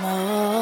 ま。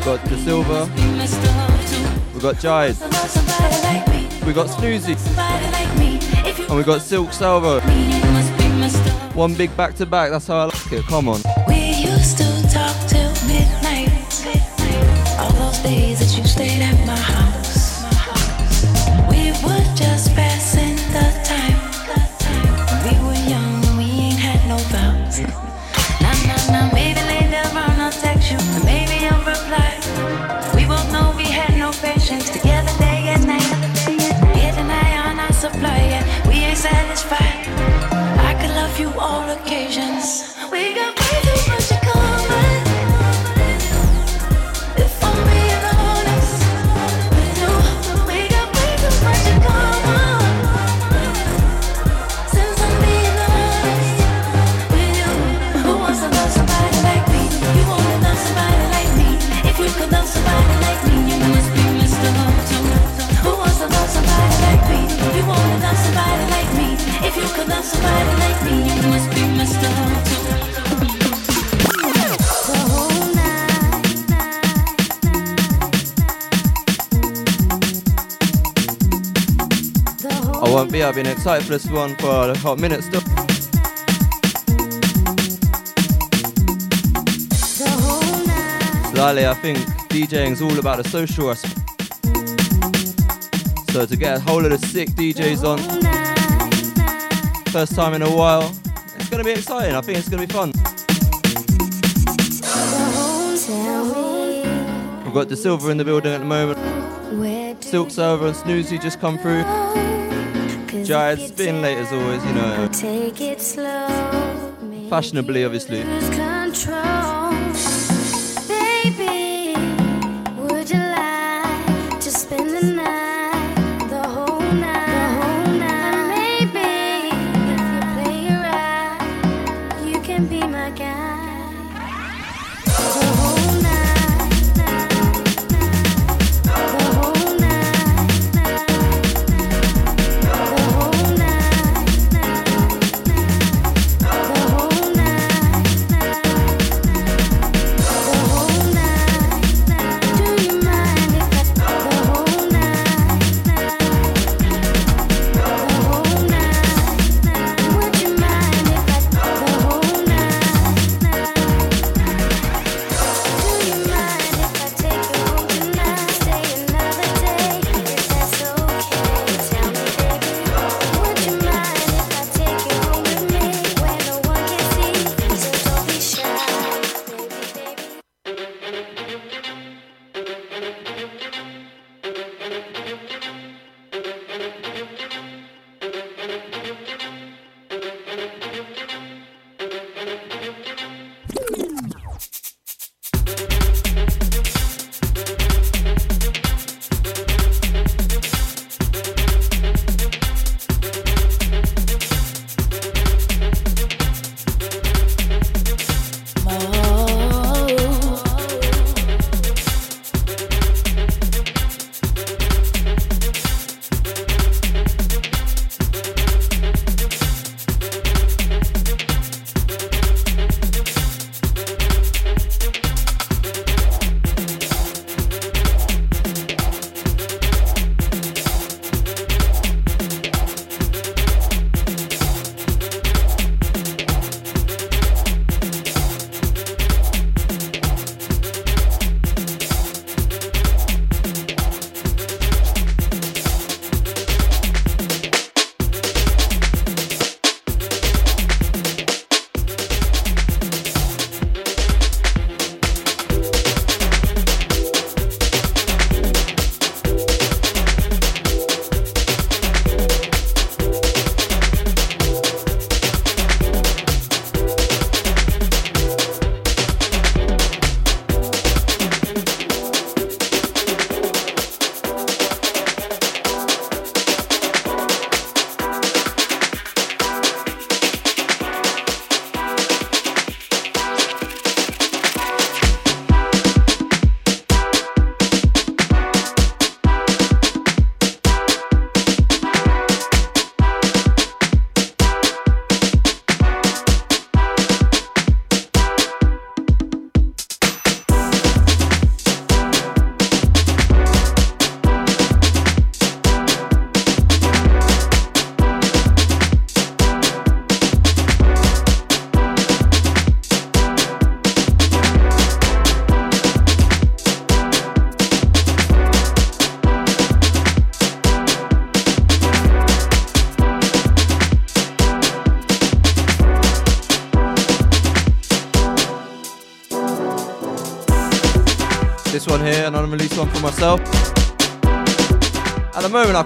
We've got the silver. We've got Jide. We've got Snoozy. And we've got Silk Salvo. One big back to back, that's how I like it. Come on. I've been excited for this one for a hot minute still. Slightly, I think DJing is all about the social aspect. So to get a whole lot of sick DJs on, first time in a while, it's gonna be exciting. I think it's gonna be fun. We've got the silver in the building at the moment. Silk Silver and Snoozy just come through. Giants been late as always, you know. Take it slow. Fashionably, obviously.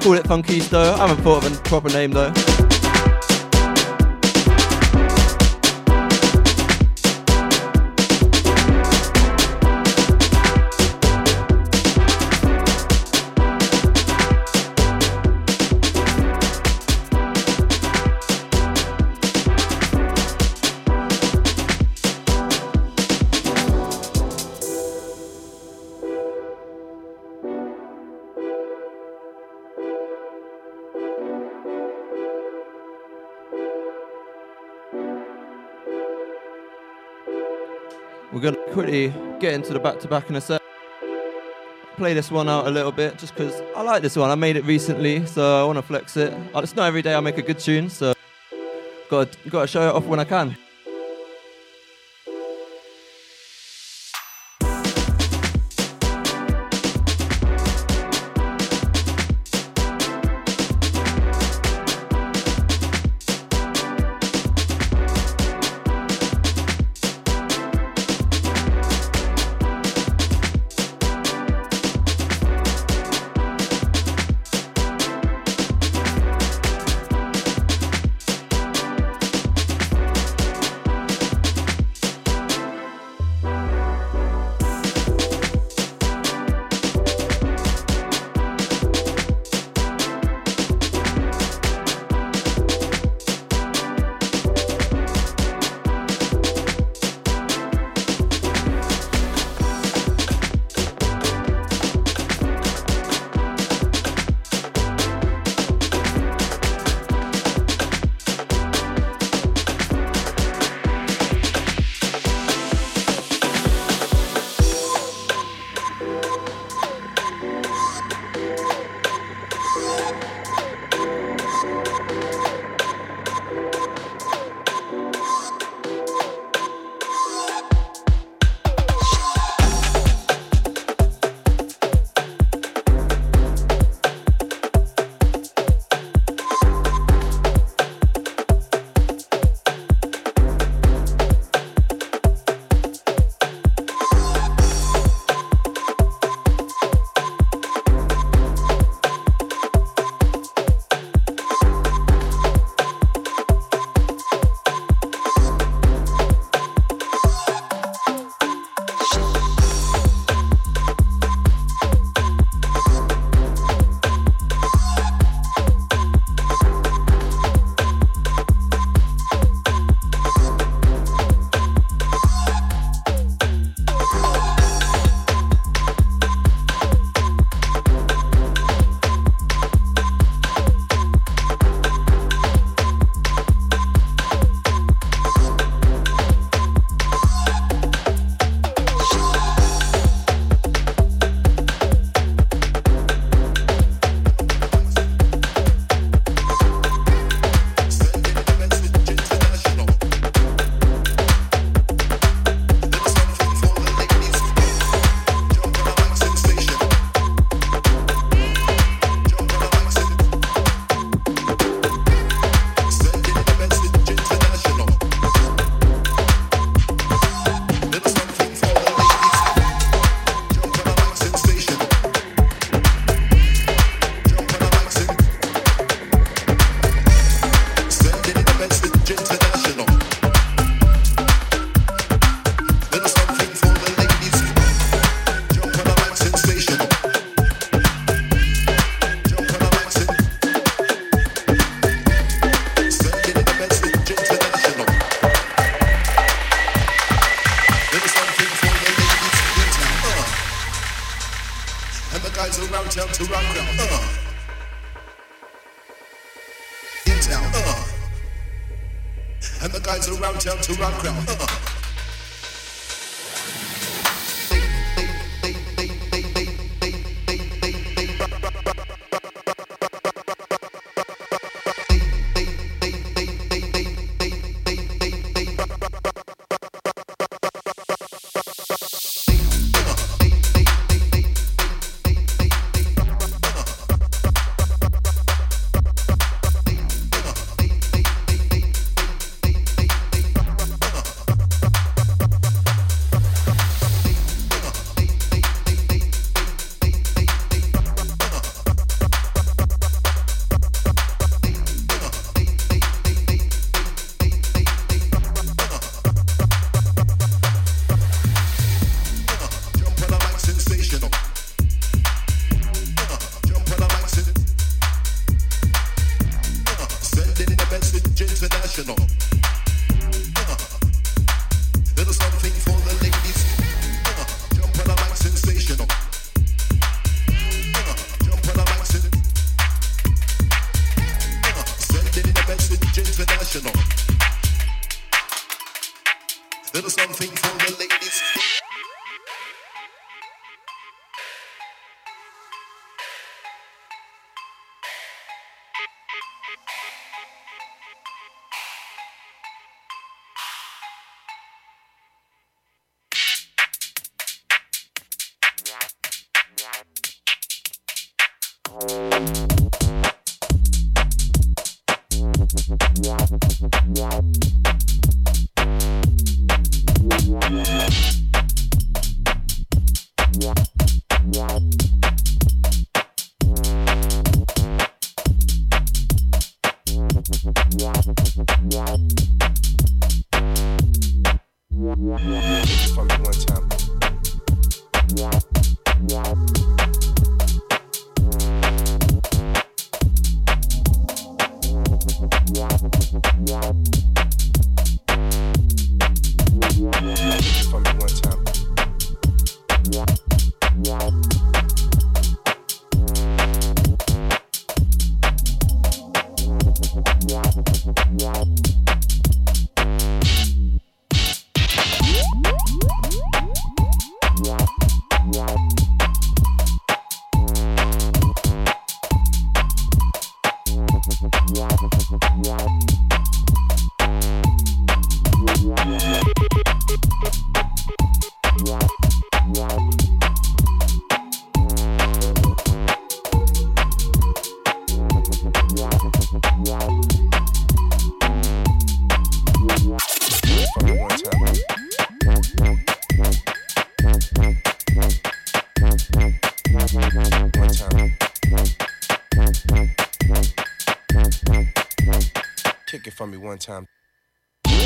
Call it Funkisto. I haven't thought of a proper name though. Quickly get into the back to back in a sec. Play this one out a little bit just because I like this one. I made it recently, so I want to flex it. Uh, it's not every day I make a good tune, so got got to show it off when I can. to a.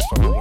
time.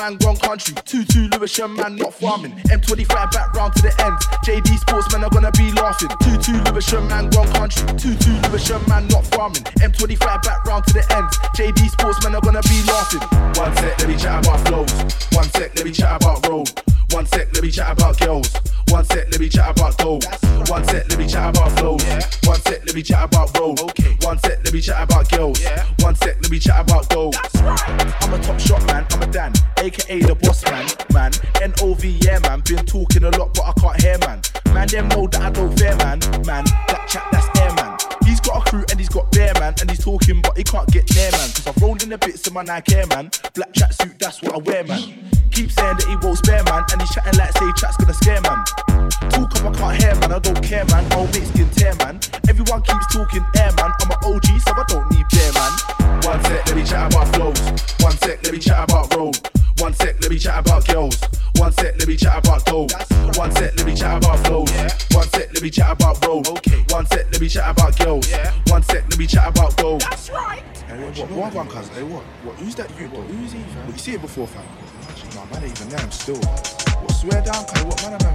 man gone country. 2-2 Lewisham man not farming. M25 back round to the end. JD sportsmen are gonna be laughing. 2-2 Lewisham man gone country. 2-2 Lewisham man not farming. M25 back round to the end. JD sportsmen man, I care, man. Black chat. Who's that you, though? Who's he, fam? You see it before, fam. Nah, man, even there, I'm still. Well, swear down, cuz, what man am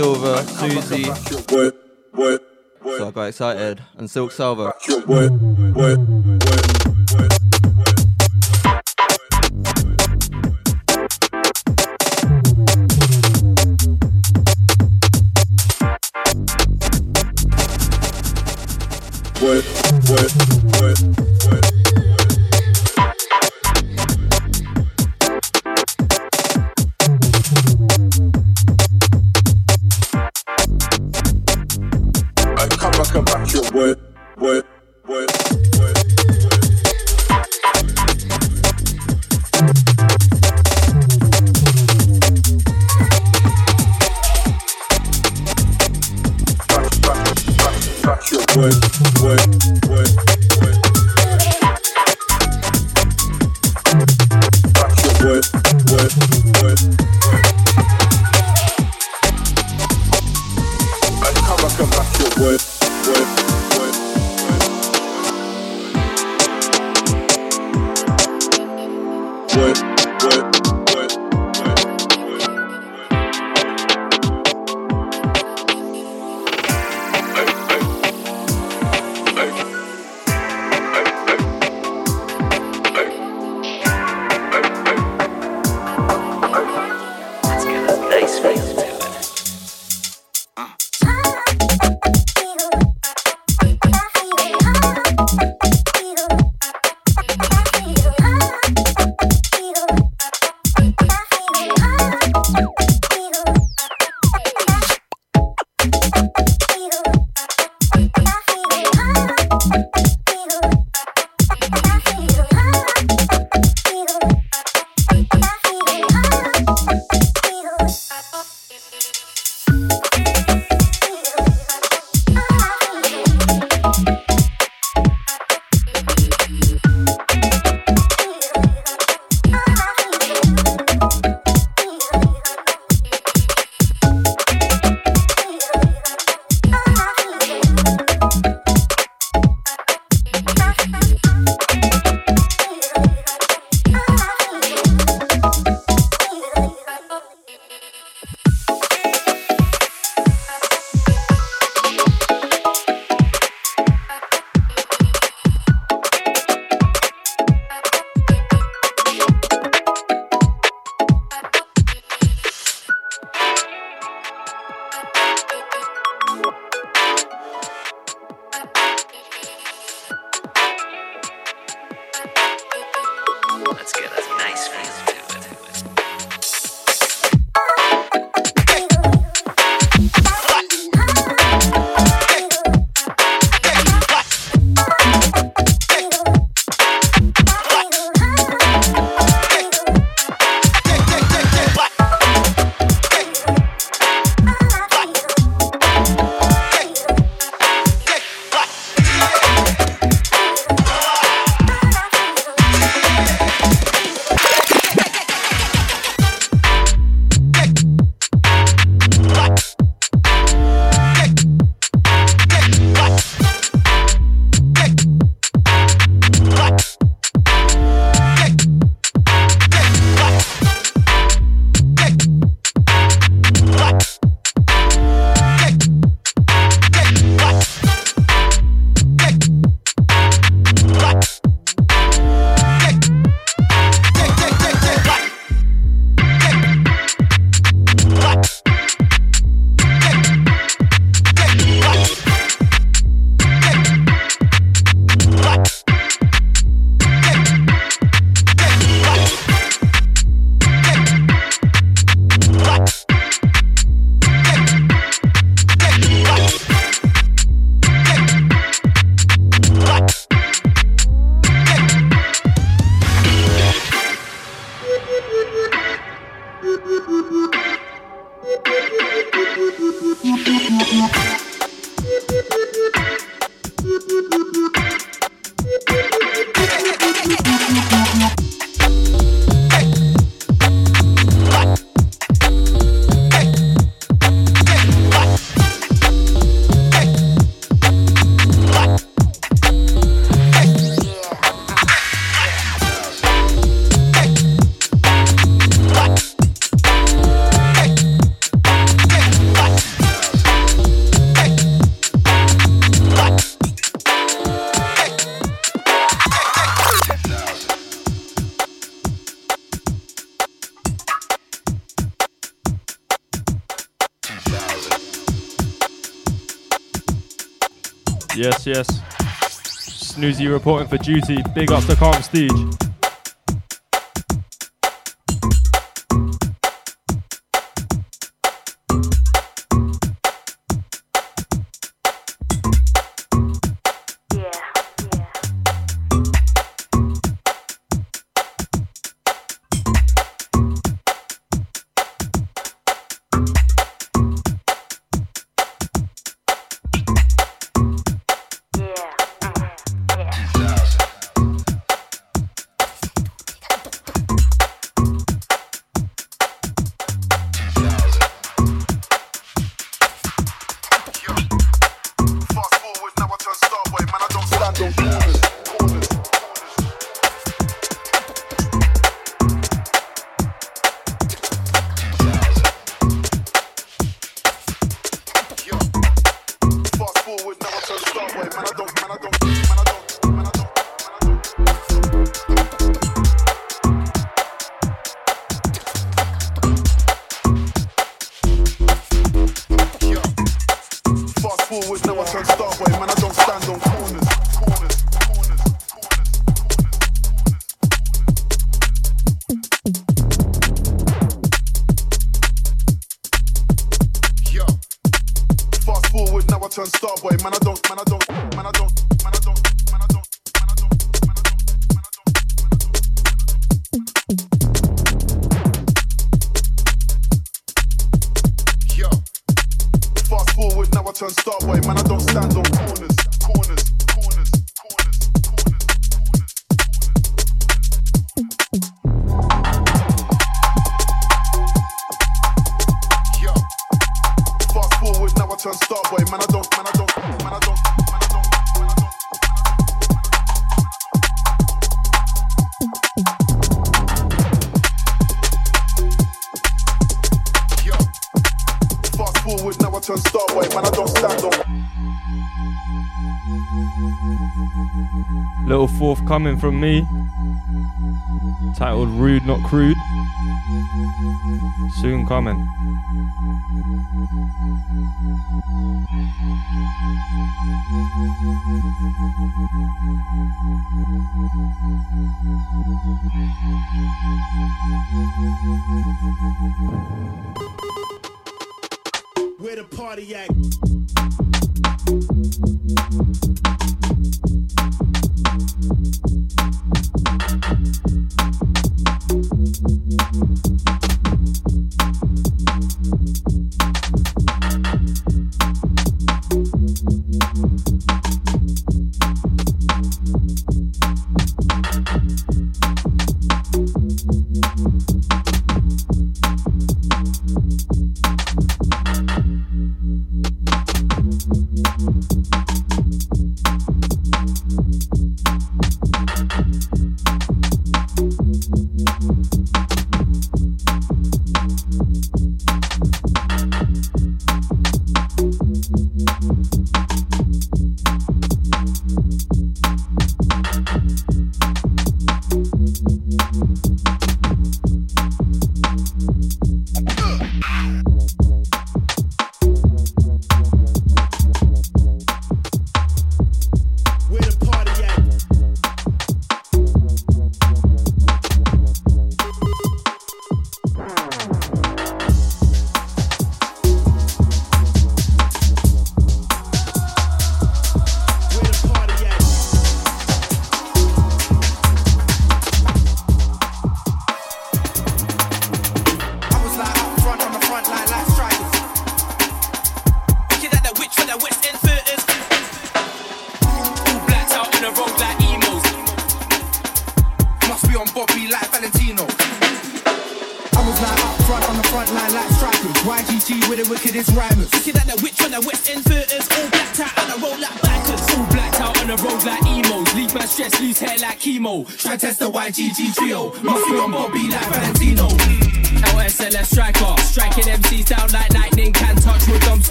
Silver, Susie. So I got excited. And Silk Salva. reporting for duty. Big ups to Calm Prestige. man, I don't stand up. Little forthcoming from me, titled Rude Not Crude. Soon coming. Where the party at?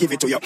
Give it to you.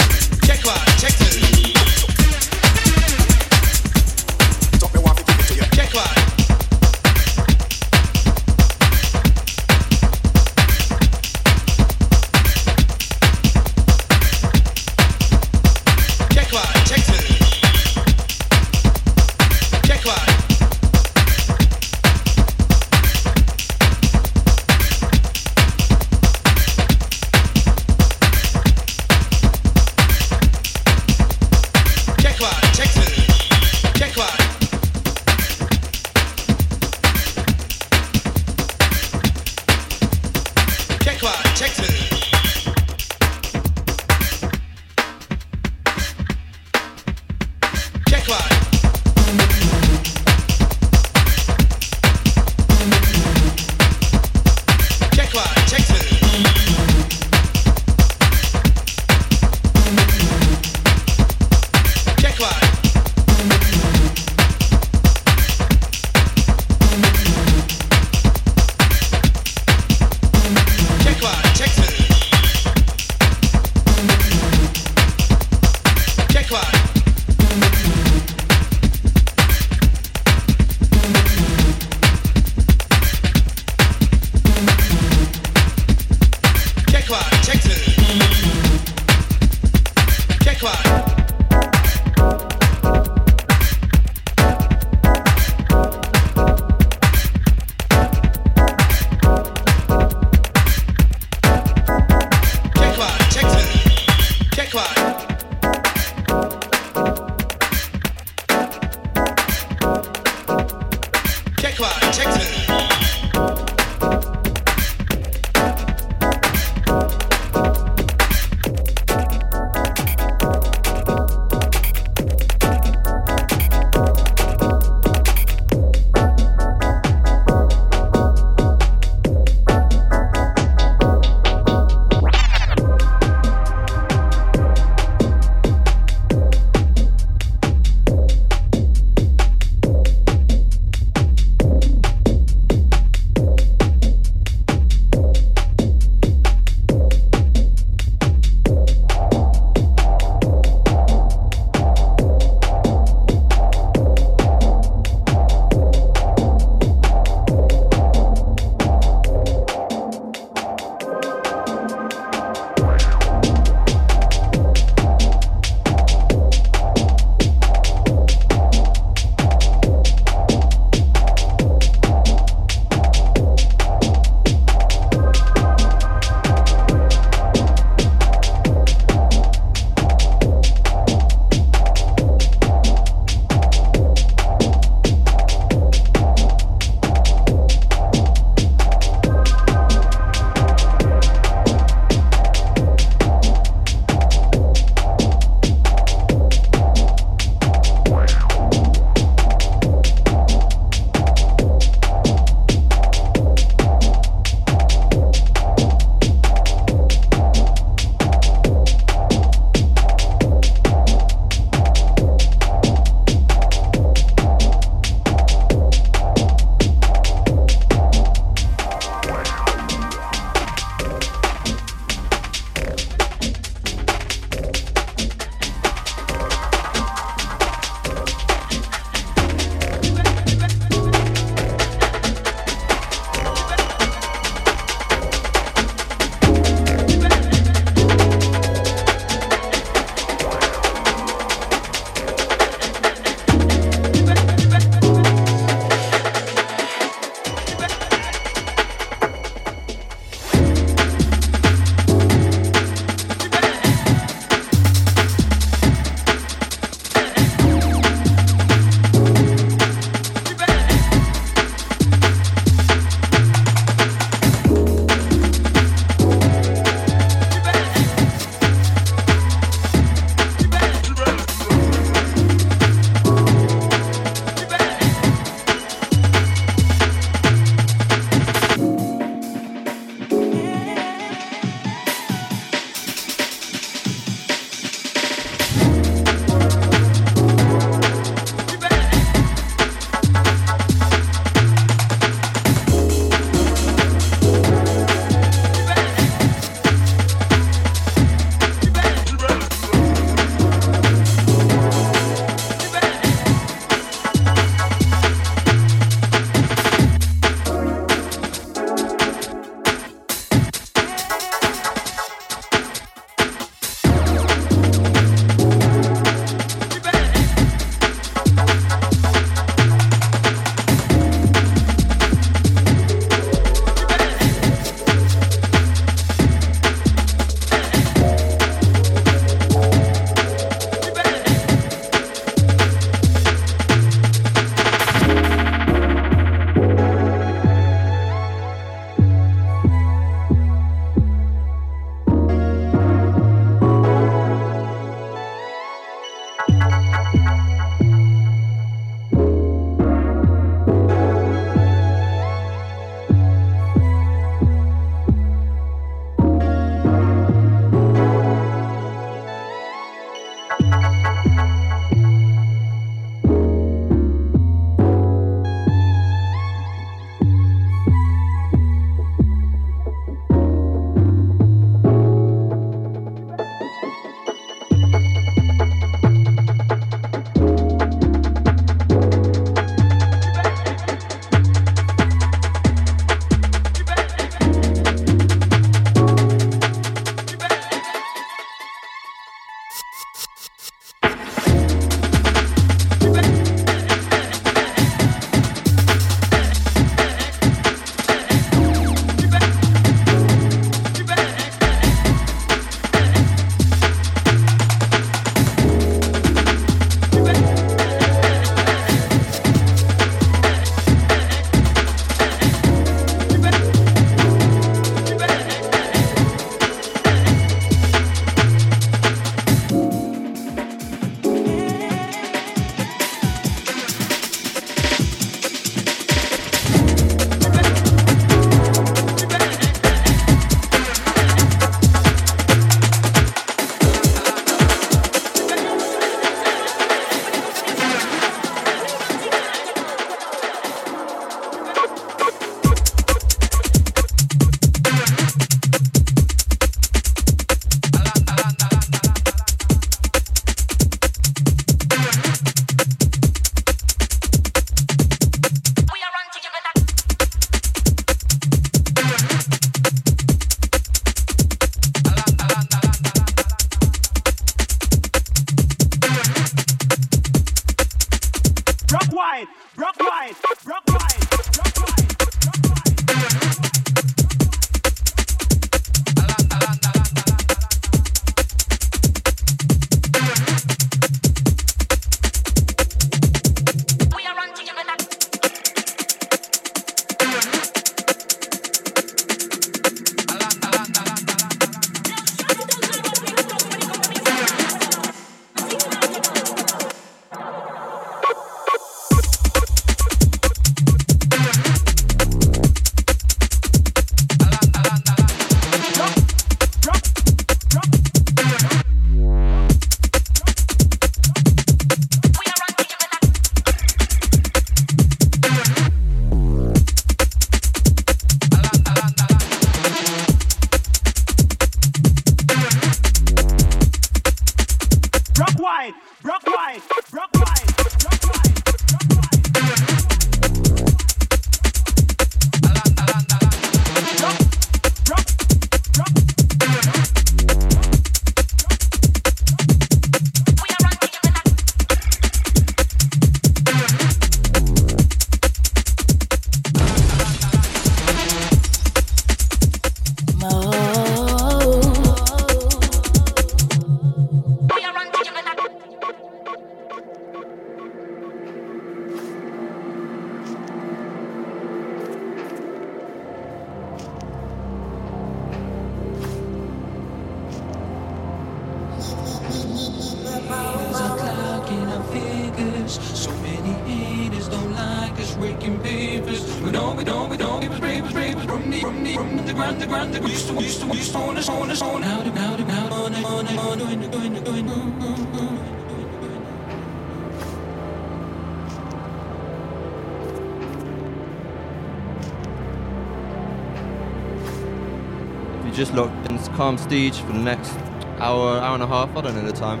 You just locked in calm stage for the next hour, hour and a half, I don't know the time.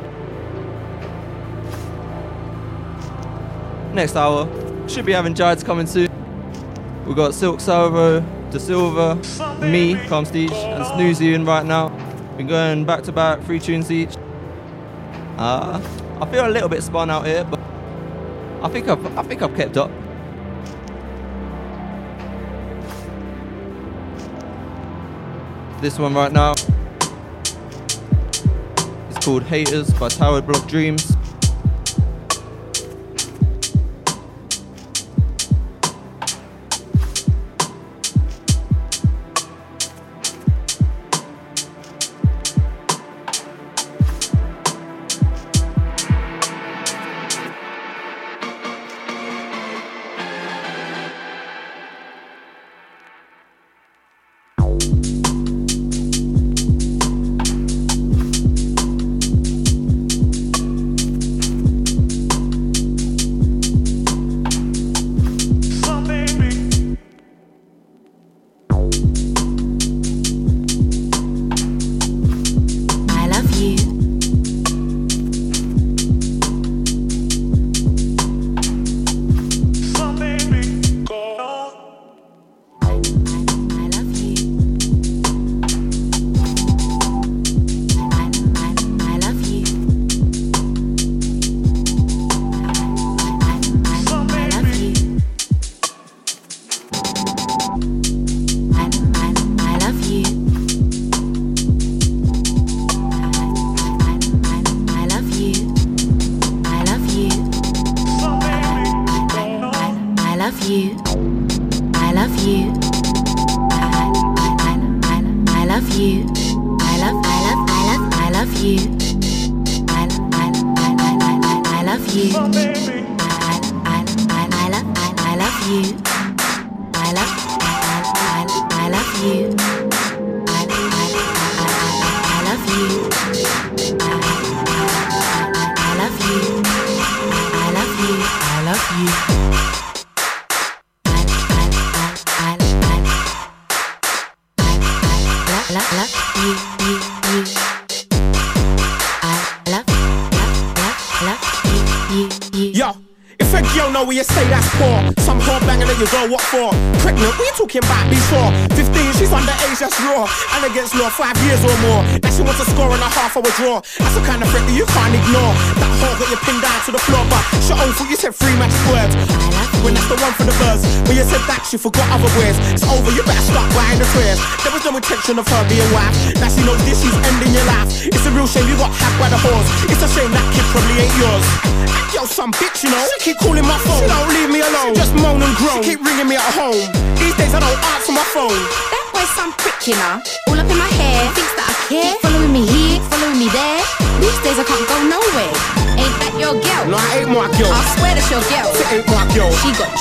Next hour, should be having Giants coming soon. We've got Silk Salvo, De Silva, me, Calm stage, and Snoozy in right now. Been going back to back, three tunes each. Uh, I feel a little bit spun out here, but I think I've, I think I've kept up. This one right now It's called Haters by Tower Block Dreams.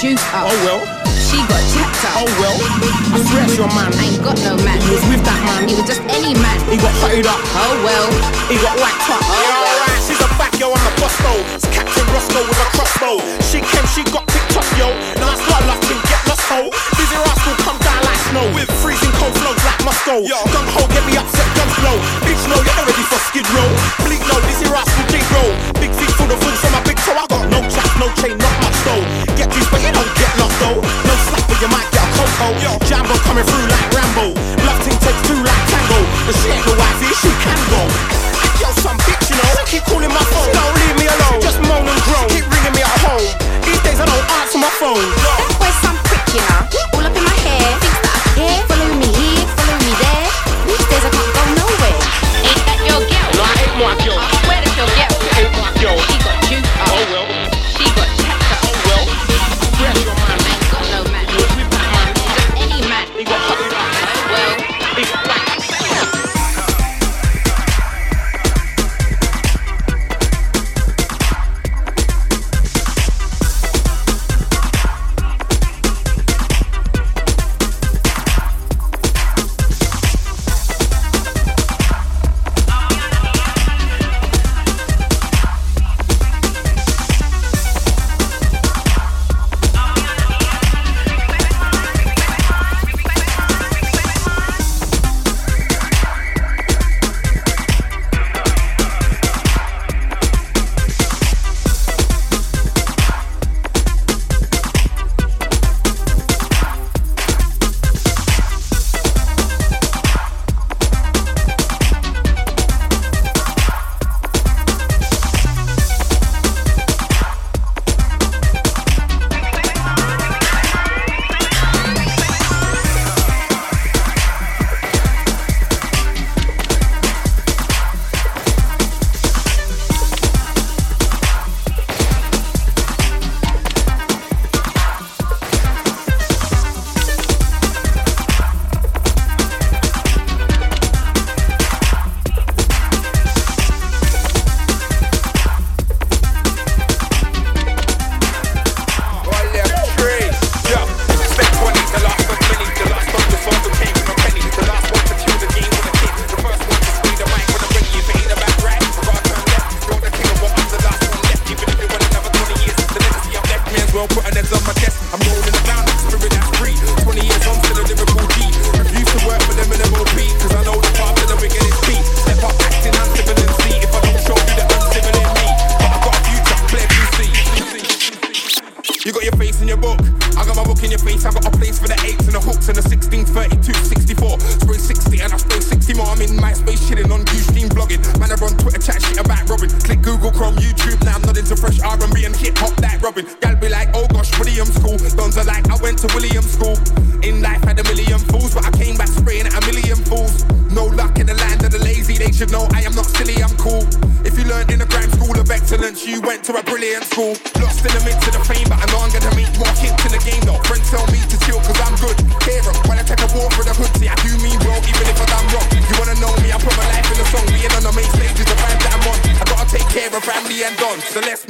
juice up. Oh well. She got chapped up. Oh well. Fresh your man. I ain't got no man. He was with that man. He was just any man. He got fatted up. Oh well. He got whacked up. Oh yeah, well. Right. She's a back, yo, on the a though. It's Captain Roscoe with a crossbow. She came, she got picked up, yo. Now I start laughing, get lost, ho. Dizzee Rascal, come down like snow. With freezing cold flows like Moscow. Yo. Gun ho, get me upset, Gun blow. Bitch, no, you're ready for skid row. Bleak, no, Dizzee Rascal, dig roll. Big feet full of food, so my big toe, I got no chaps, no chain, not much, though. Rambo. Yo, Jambo coming through like Rambo. Love team takes two like Tango. But she ain't no wifey, she can go. Yo, some bitch, you know. She keep calling my phone.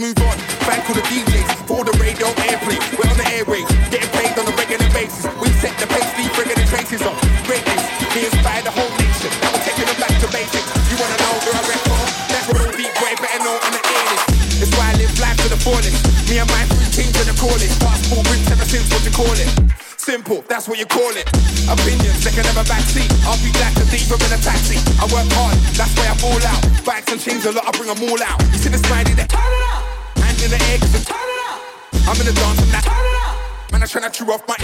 Move on. Thank all the DJs for all the radio airplay. We're on the airwaves, getting paid on a regular basis. We set the pace, leave friggin' traces of greatness. We inspire the whole nation. Now we're taking them back to basics. You wanna know where I rep from? That's a real deep boy, better know I'm the illest. That's why I live life to the fullest. Me and my three kings in the callers. Passport rips ever since what you call it. Simple, that's what you call it. Opinions, they can never backseat. I'll be black and deeper in a taxi. I work hard, that's why I fall out. Bikes and chains a lot, I bring them all out. You see the smiley there? Hand in the air, cause it's I'm in the dance, I'm like, man, I'm trying to chew off my.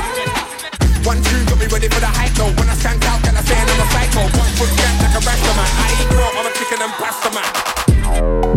One two, got me ready for the hype though. When I stand out, can I say I'm a psycho? One foot skank like a rasta man. I eat raw, I'm a chicken and pasta man.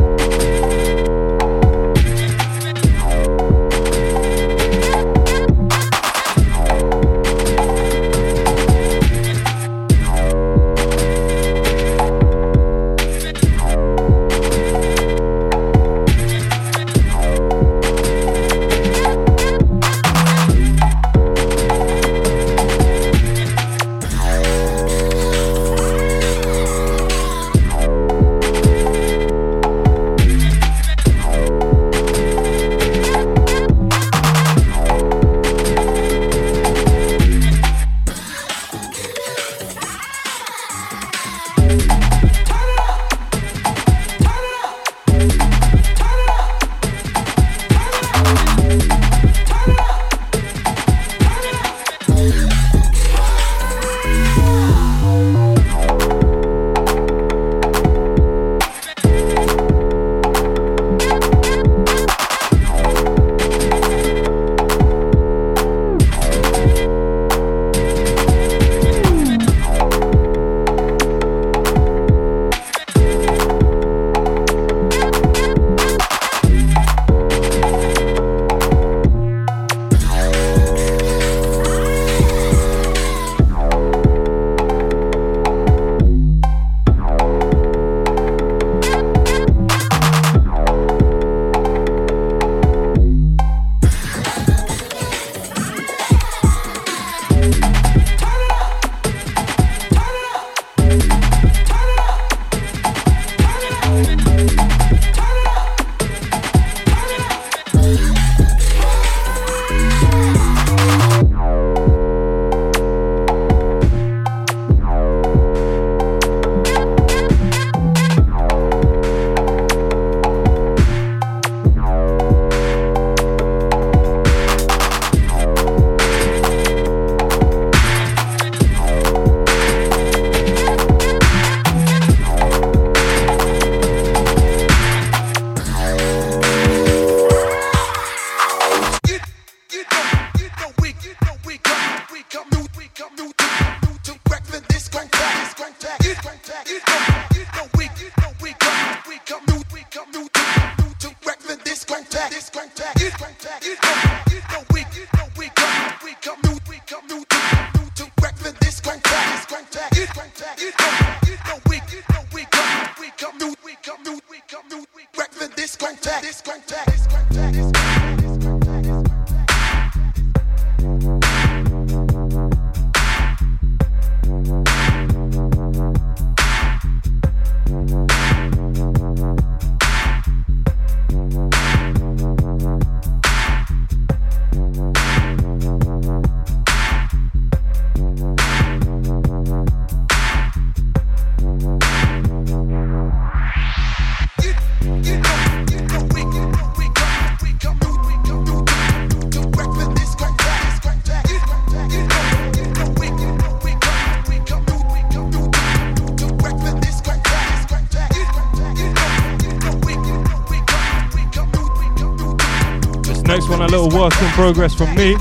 Work in progress from me.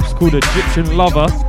It's called Egyptian Lover.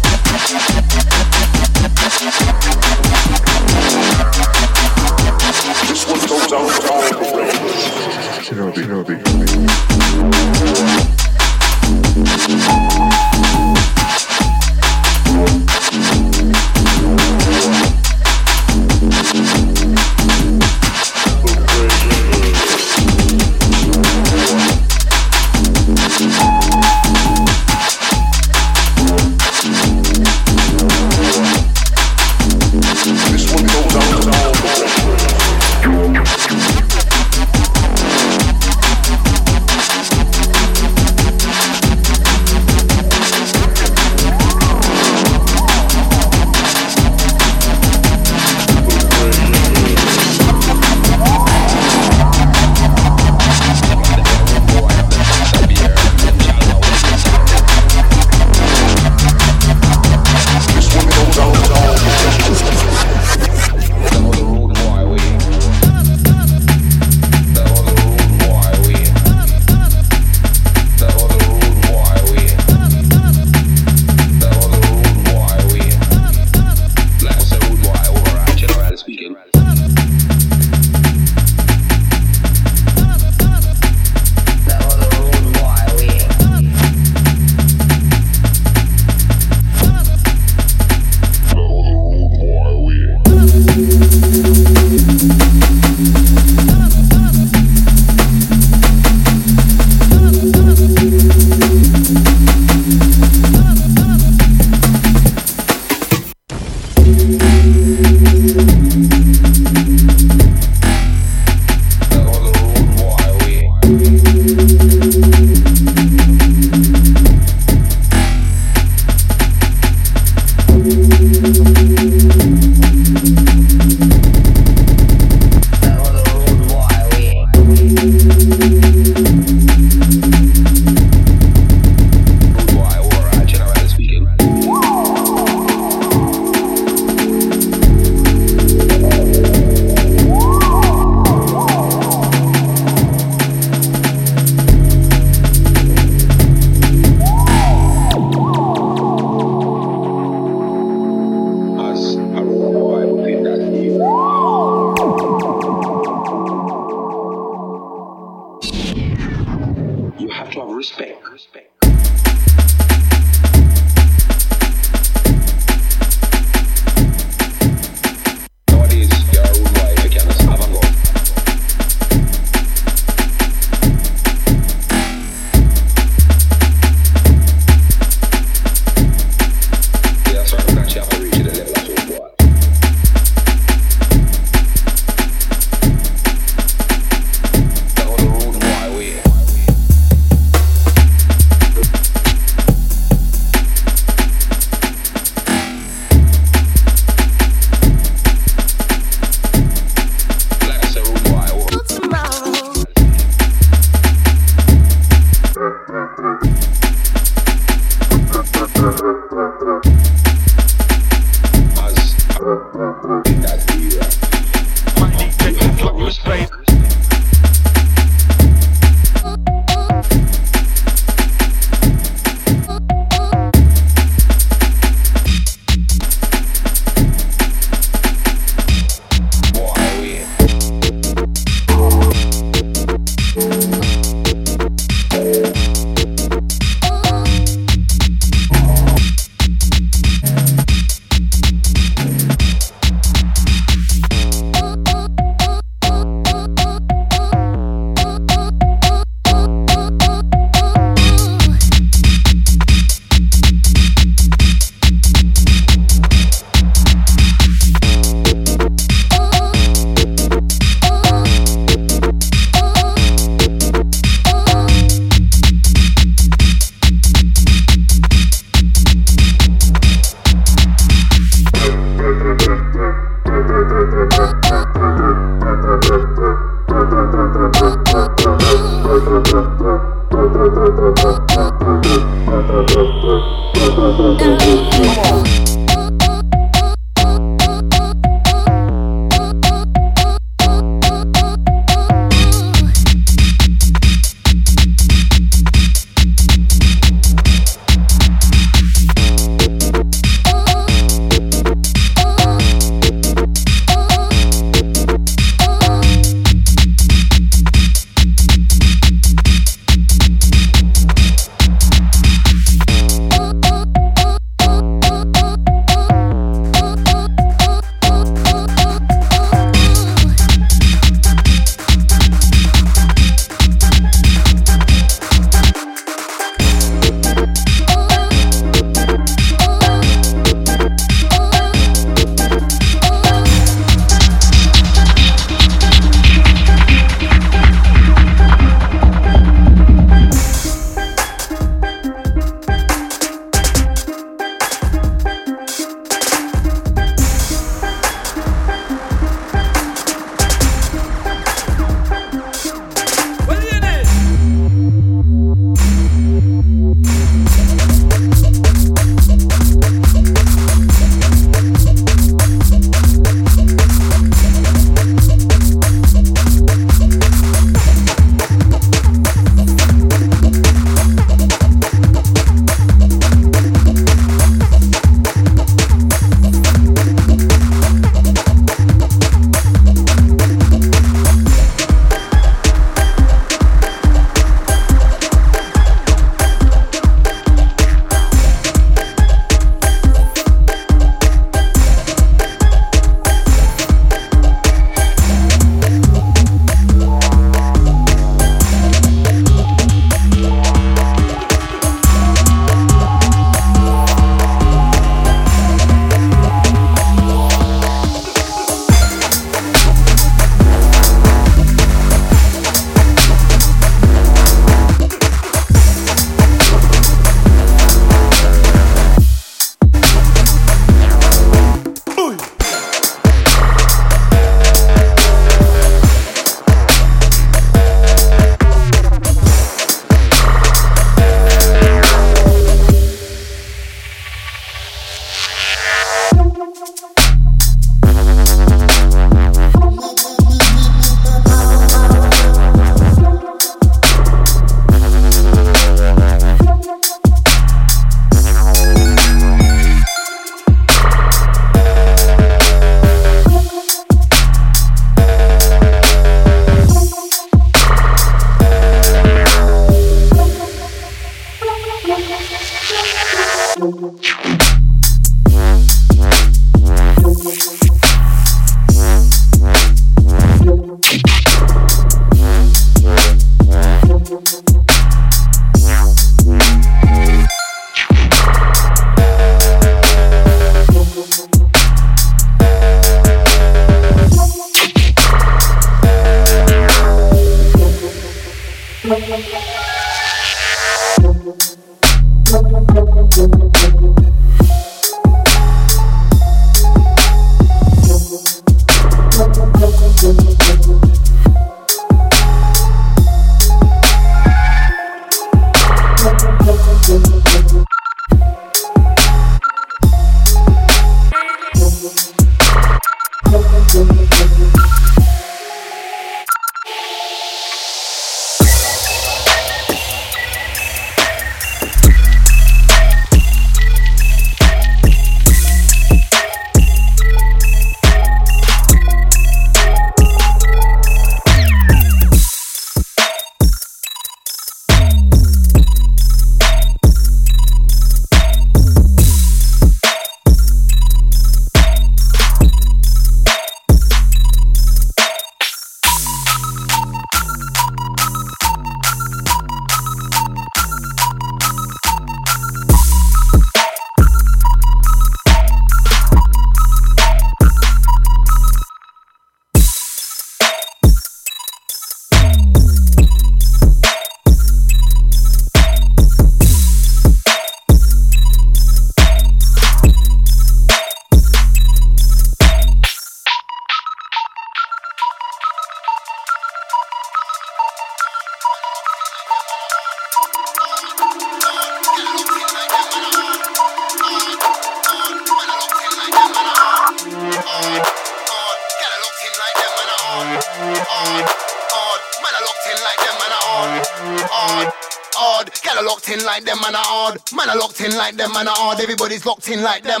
Like them,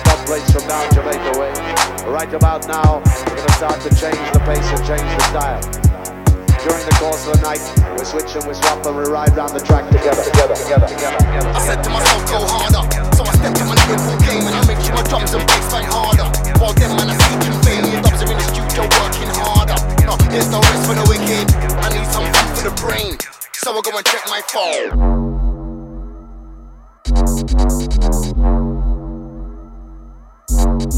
shot couplets from down Jamaica way. Right about now, we're to start to change the pace and change the style. During the course of the night, we switch and we swap and we ride round the track together, together, together, together, together. I said to myself, go harder. So I stepped in my lyrical game and I make sure my drums and bass fight harder. While them man are seeking fame, the dubs are in the studio working harder. No, there's no rest for the wicked. I need some food for the brain. So I go and check my phone. Yeah,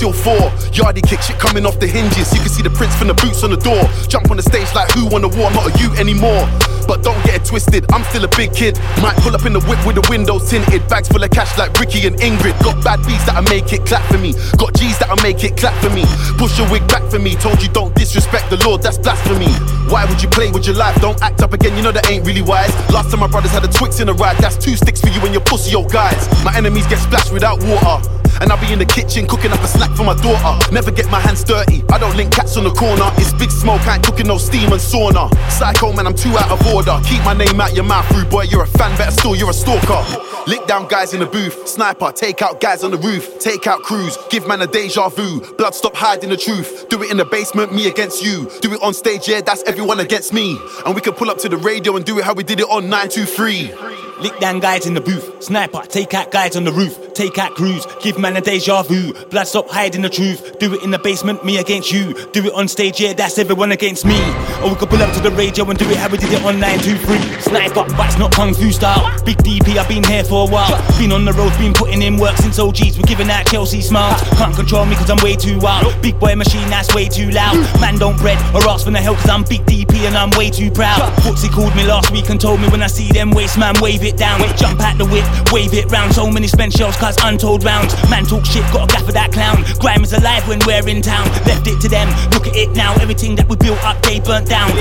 till four. Yardie kick shit coming off the hinges. You can see the prints from the boots on the door. Jump on the stage like who won the war, not a you anymore. But don't get it twisted, I'm still a big kid. Might pull up in the whip with the windows tinted. Bags full of cash like Ricky and Ingrid. Got bad beats that'll make it clap for me. Got G's that'll make it clap for me. Push your wig back for me. Told you don't disrespect the Lord, that's blasphemy. Why would you play with your life? Don't act up again, you know that ain't really wise. Last time my brothers had a Twix in a ride, that's two sticks for you and your pussy old guys. My enemies get splashed without water. And I'll be in the kitchen cooking up a snack for my daughter. Never get my hands dirty. I don't link cats on the corner. It's big smoke, I ain't cooking no steam and sauna. Psycho man, I'm too out of order. Keep my name out your mouth, rude boy. You're a fan, better still, you're a stalker. Lick down guys in the booth. Sniper, take out guys on the roof. Take out crews. Give man a deja vu. Blood stop hiding the truth. Do it in the basement, me against you. Do it on stage, yeah, that's everyone against me. And we can pull up to the radio and do it how we did it on 923. Lick down guys in the booth. Sniper, take out guys on the roof. Take out crews, give man a deja vu. Blood stop hiding the truth. Do it in the basement, me against you. Do it on stage, yeah, that's everyone against me. Or we could pull up to the radio and do it how we did it on 923. Sniper, but it's not kung fu style. Big DP, I've been here for a while. Been on the road, been putting in work since OGs. We're giving out Chelsea smiles. Can't control me cause I'm way too wild. Big boy machine, that's way too loud. Man don't bread or ask for the help cause I'm big DP and I'm way too proud. Footsie called me last week and told me when I see them waste man, wave it down. Jump at the whip, wave it round. So many spent shells cause untold rounds. Man talk shit, got a gaff for that clown. Grime is alive when we're in town. Left it to them, look at it now. Everything that we built up, they burnt down.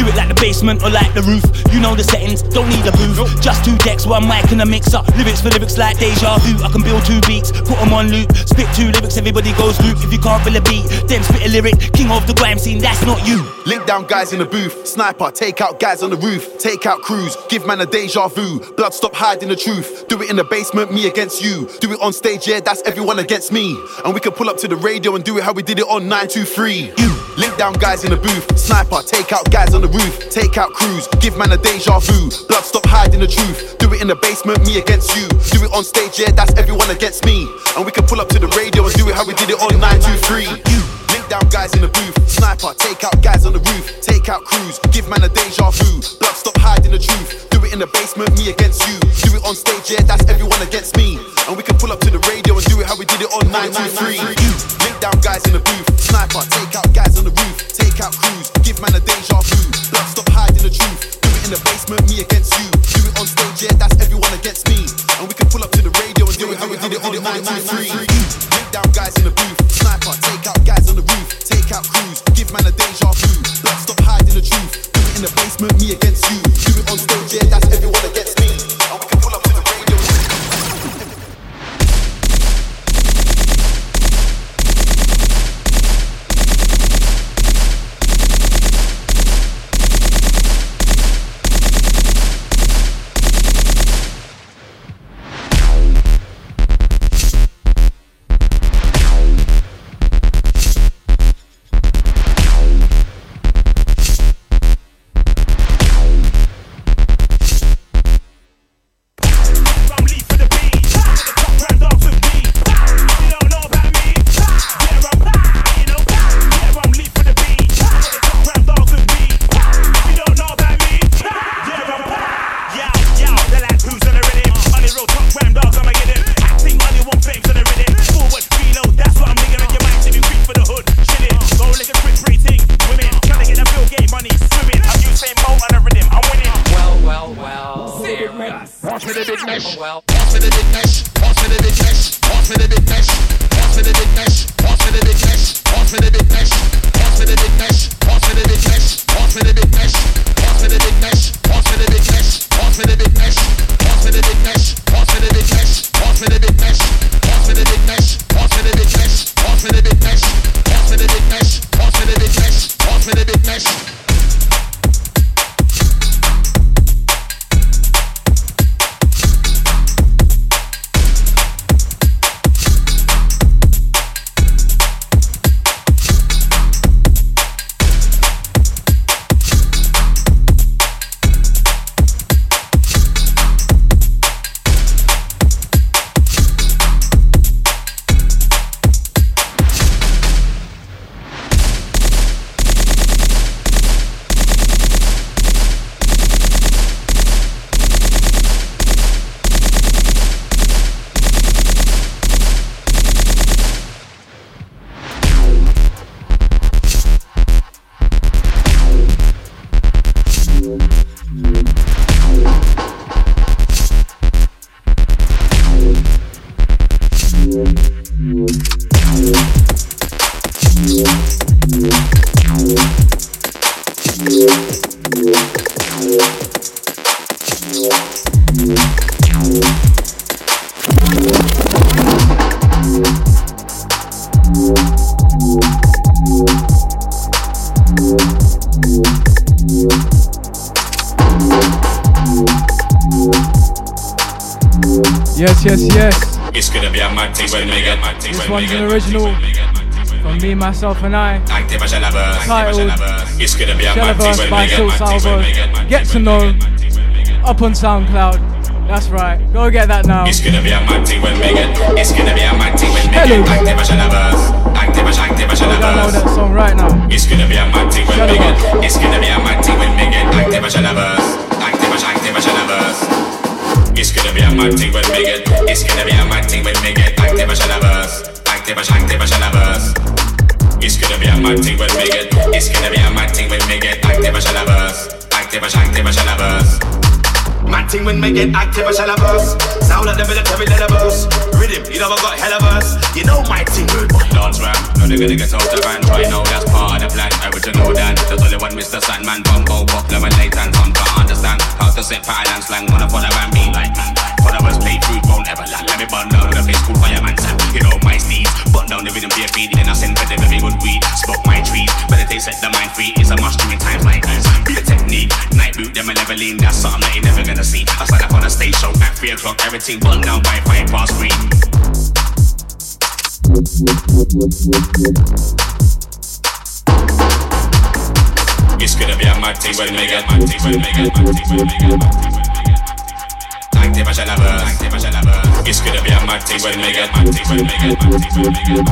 Do it like the basement or like the roof. You know the settings, don't need a booth. Just two decks, one mic and a mixer. Lyrics for lyrics like deja vu. I can build two beats, put them on loop. Spit two lyrics, everybody goes loop. If you can't feel a beat, then spit a lyric. King of the grime scene, that's not you. Link down guys in the booth, sniper, take out guys on the roof, take out crews, give man a deja vu. Blood stop hiding the truth. Do it in the basement, me against you. Do it on stage, yeah, that's everyone against me. And we can pull up to the radio and do it how we did it on 923. You link down guys in the booth, sniper, take out guys on the roof, take out crews, give man a deja vu. Blood stop hiding the truth. Do it in the basement, me against you. Do it on stage, yeah, that's everyone against me. And we can pull up to the radio and do it how we did it on 923. Link down guys in the booth, sniper, take out guys on the roof, take out crews, give man a deja vu. Blood stop hiding the truth. Do it in the basement, me against you. Do it on stage, yeah, that's everyone against me. And we can pull up to the radio and do it how we did it on 923. You link down guys in the booth, sniper, take out guys on the roof, take out crews, give man a deja vu. Blood stop hiding the truth. Do it in the basement, me against you. Do it on stage, yeah, that's everyone against me. And we can pull up to the radio and do it how we did it on 923. Link down guys in the booth, sniper, take out guys on the roof, take out crews, give man a deja vu. Blood stop hiding the truth. Do it in the basement, me against you. Do it on stage, yeah, that's everyone against One's an original from me, myself, and I. Active as a lover, active as a Titled lover. It's gonna be a mad thing Shalaverse when by we Silk mad thing when Salvo. get to know up on SoundCloud. That's right. Go get that now. It's gonna be a mad thing when we get. It's gonna be a mad thing when we get. Active as lovers. Active as active as download lovers. that song right now. It's gonna be a mad thing when we get. It's gonna be a mad thing when we get. Active as lovers. Active as active as lovers. It's gonna be a mad thing when we get. It's gonna be a mad thing when we get. Active as lovers. Active as active as lovers. It's gonna be a mad thing when we get. It's gonna be a mad thing when we get. Active as lovers. Active as active as lovers. Mad thing when me get active as hella verse Sound like the military let a verse Rhythm, you know I got hella verse You know my thing good Dance ram, no they're gonna get out the van Try now, that's part of the plan Original Dan, there's only one Mr. Sandman Bumbo, popular and and some can't understand How to set pattern and slang Wanna follow and be like man Followers play fruit, won't ever land Let me burn down the face, cool fireman Sam You know my steeds, burn down the rhythm, be a feed Then I send for them very good weed. Smoke my trees, meditate, set the mind free It's a must during times like these The technique, night boot, them a level lean That's something that you're never gonna see. I stand up on a stage show at 3 o'clock Everything burned down by 5 past 3 It's gonna be a mad thing when we get mad thing when we get mad thing when we get mad thing Active as a a a thing when we get mad when we get mad when we get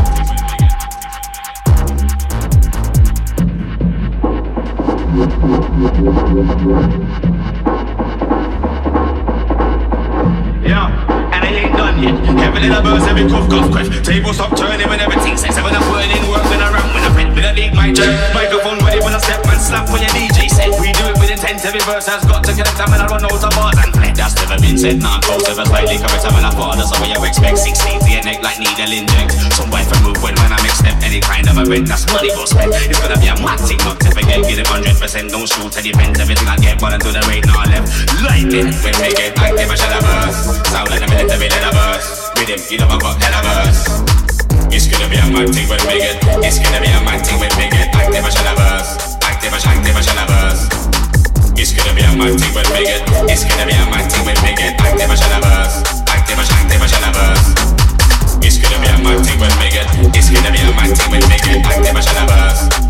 Yeah, and I ain't done yet. Heaven in a verse, every cuff, cuff, cuff. Table stop turning when everything. When I'm putting in work, when I run, when fit, when I lead my jet. Microphone ready when I step and slap when your DJ said. We do it with intent, every verse has got to connect. I'm when I run out of bars and fled. That's never been said, nah, close ever slightly correct. I'm in a father, so what you expect? 16 to your neck like needle inject. Some wife and move when when I mix step any kind of event. That's money go spend. It's gonna be a thing, not to forget. Get it 100%, don't shoot any vent. Everything I get, but until the rate, now left. Lightning when we get active, I shall have verse. Sound like a military in a verse. Rhythm, you know I got hella verse. It's It's gonna be a mad thing when we get. It's gonna be a mad thing when we get. Active, I shall. Active, shall active, I shall. It's gonna be a mad thing when we get. It's gonna be a mad thing when we get active, have verse. Active, shall active, shall have. It's gonna be a mad thing when we get. It's gonna be a mad thing when we get active, I shall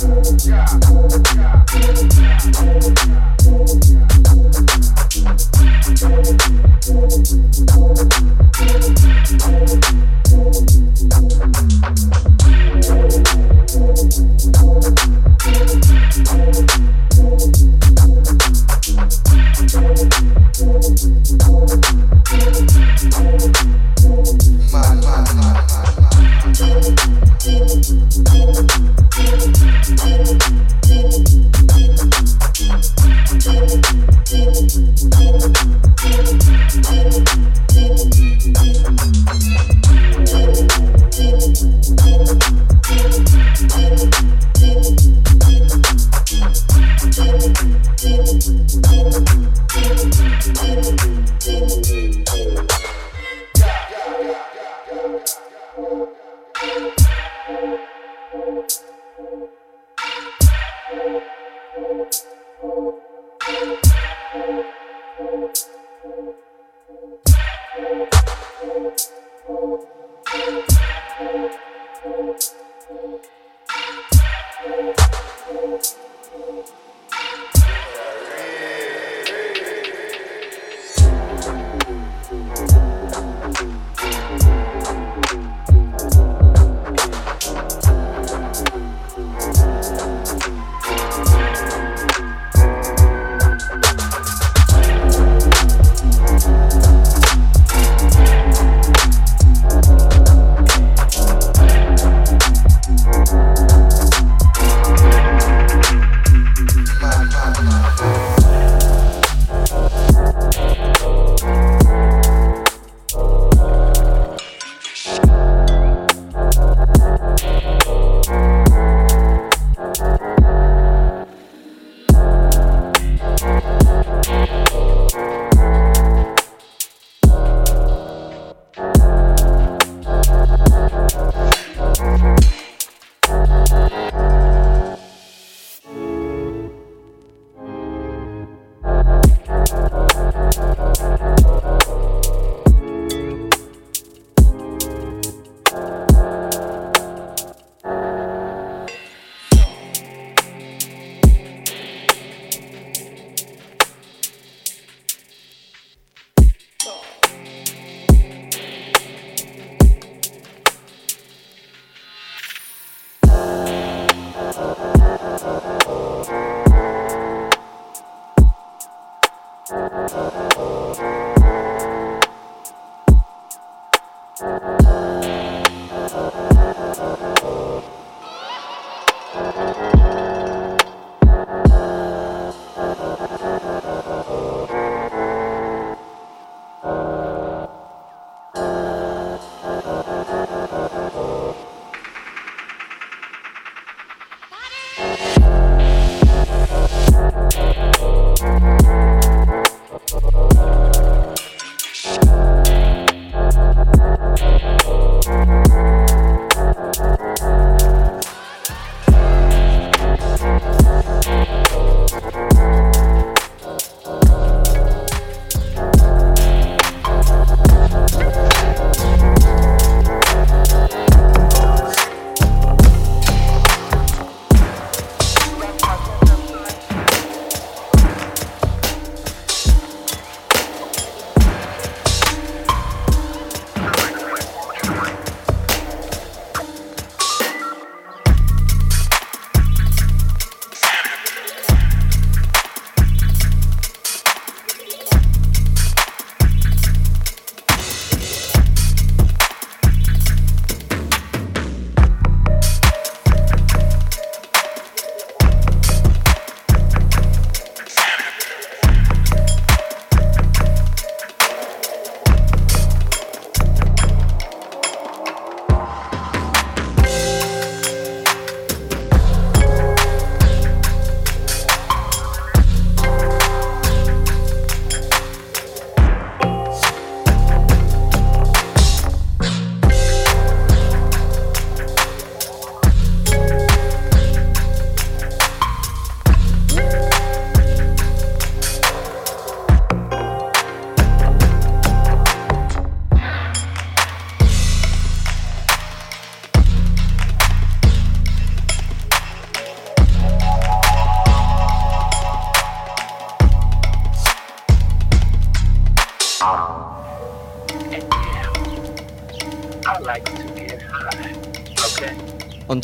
Thank you.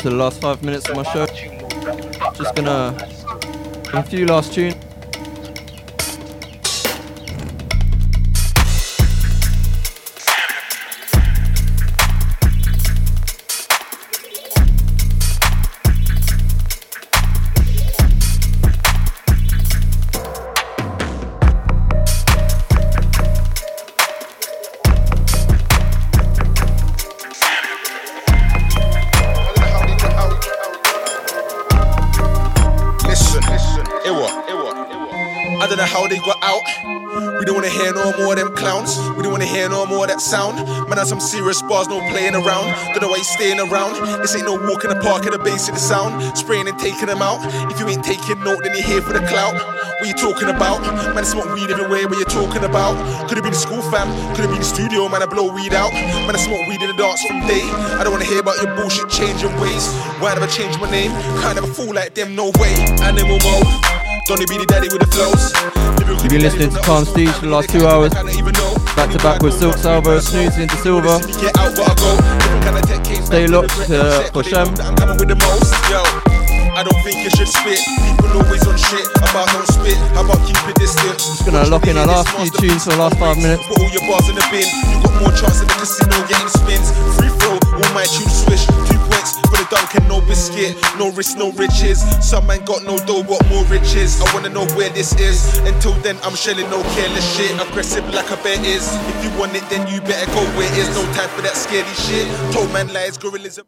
To the last five minutes of my show. Just gonna a few last tunes. Serious bars, no playing around. Don't know why you staying around. This ain't no walk in the park at the base of the sound. Spraying and taking them out. If you ain't taking note, then you're here for the clout. What you talking about? Man, it's smoke weed everywhere. What you talking about? Could have been the school fam. Could have been the studio. Man, I blow weed out. Man, I smoke weed in the dance from day. I don't wanna hear about your bullshit changing ways. Why did I change my name? Can't a fool like them, no way. Animal mode. Don't be the daddy with the flows. You've been listening to Calm Steez for the last two hours. Back to back with Silk Salvo, Snoozy into Silver. Stay locked uh, for Shem. coming with the most, yo. I don't think you should spit. People always on shit about don't spit. How about keep it distant? Just gonna lock in our last few tunes for the last five minutes. Put all your bars in the bin. You got more chance in the casino getting spins. Free throw, all my tunes swish. The no biscuit. No risk, no riches. Some man got no dough, what more riches? I wanna know where this is. Until then, I'm shelling no careless shit. Aggressive like a bear is. If you want it, then you better go where it is. No time for that scary shit. Told man lies, gorillas.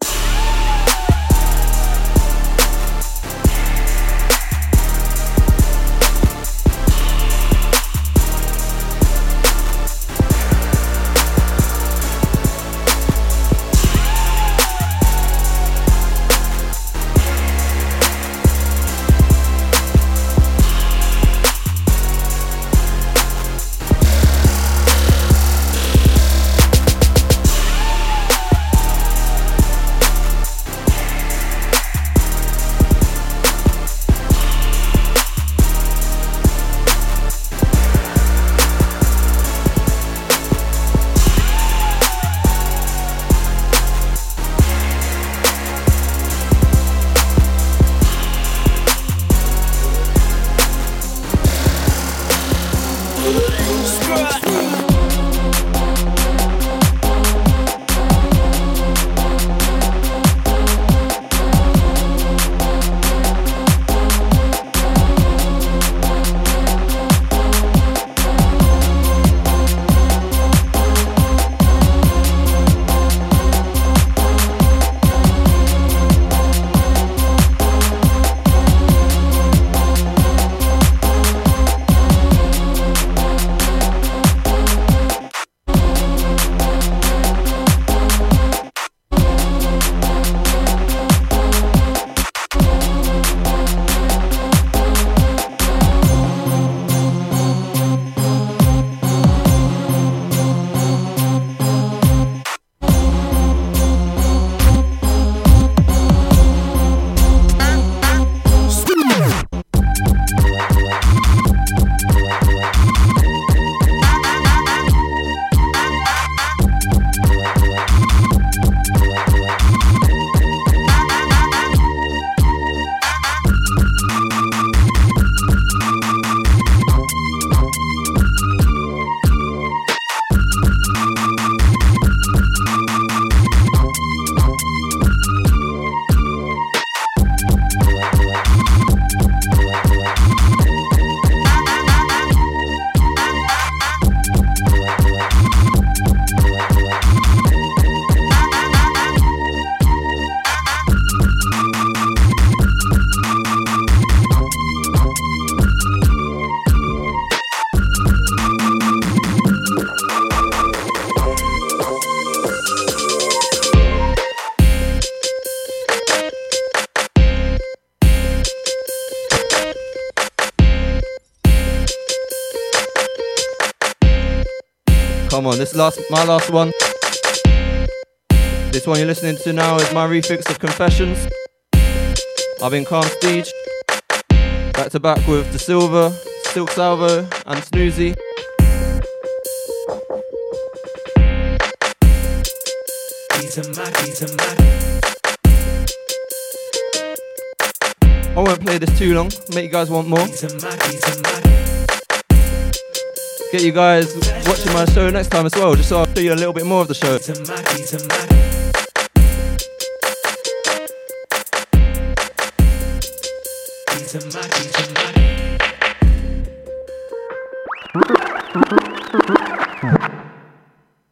Come on, this last my last one. This one you're listening to now is my refix of Confessions. I've been Calm Stage. Back to back with the Silver, Silk Salvo, and Snoozy. I won't play this too long. Make you guys want more. Get you guys watching my show next time as well, just so I'll show you a little bit more of the show.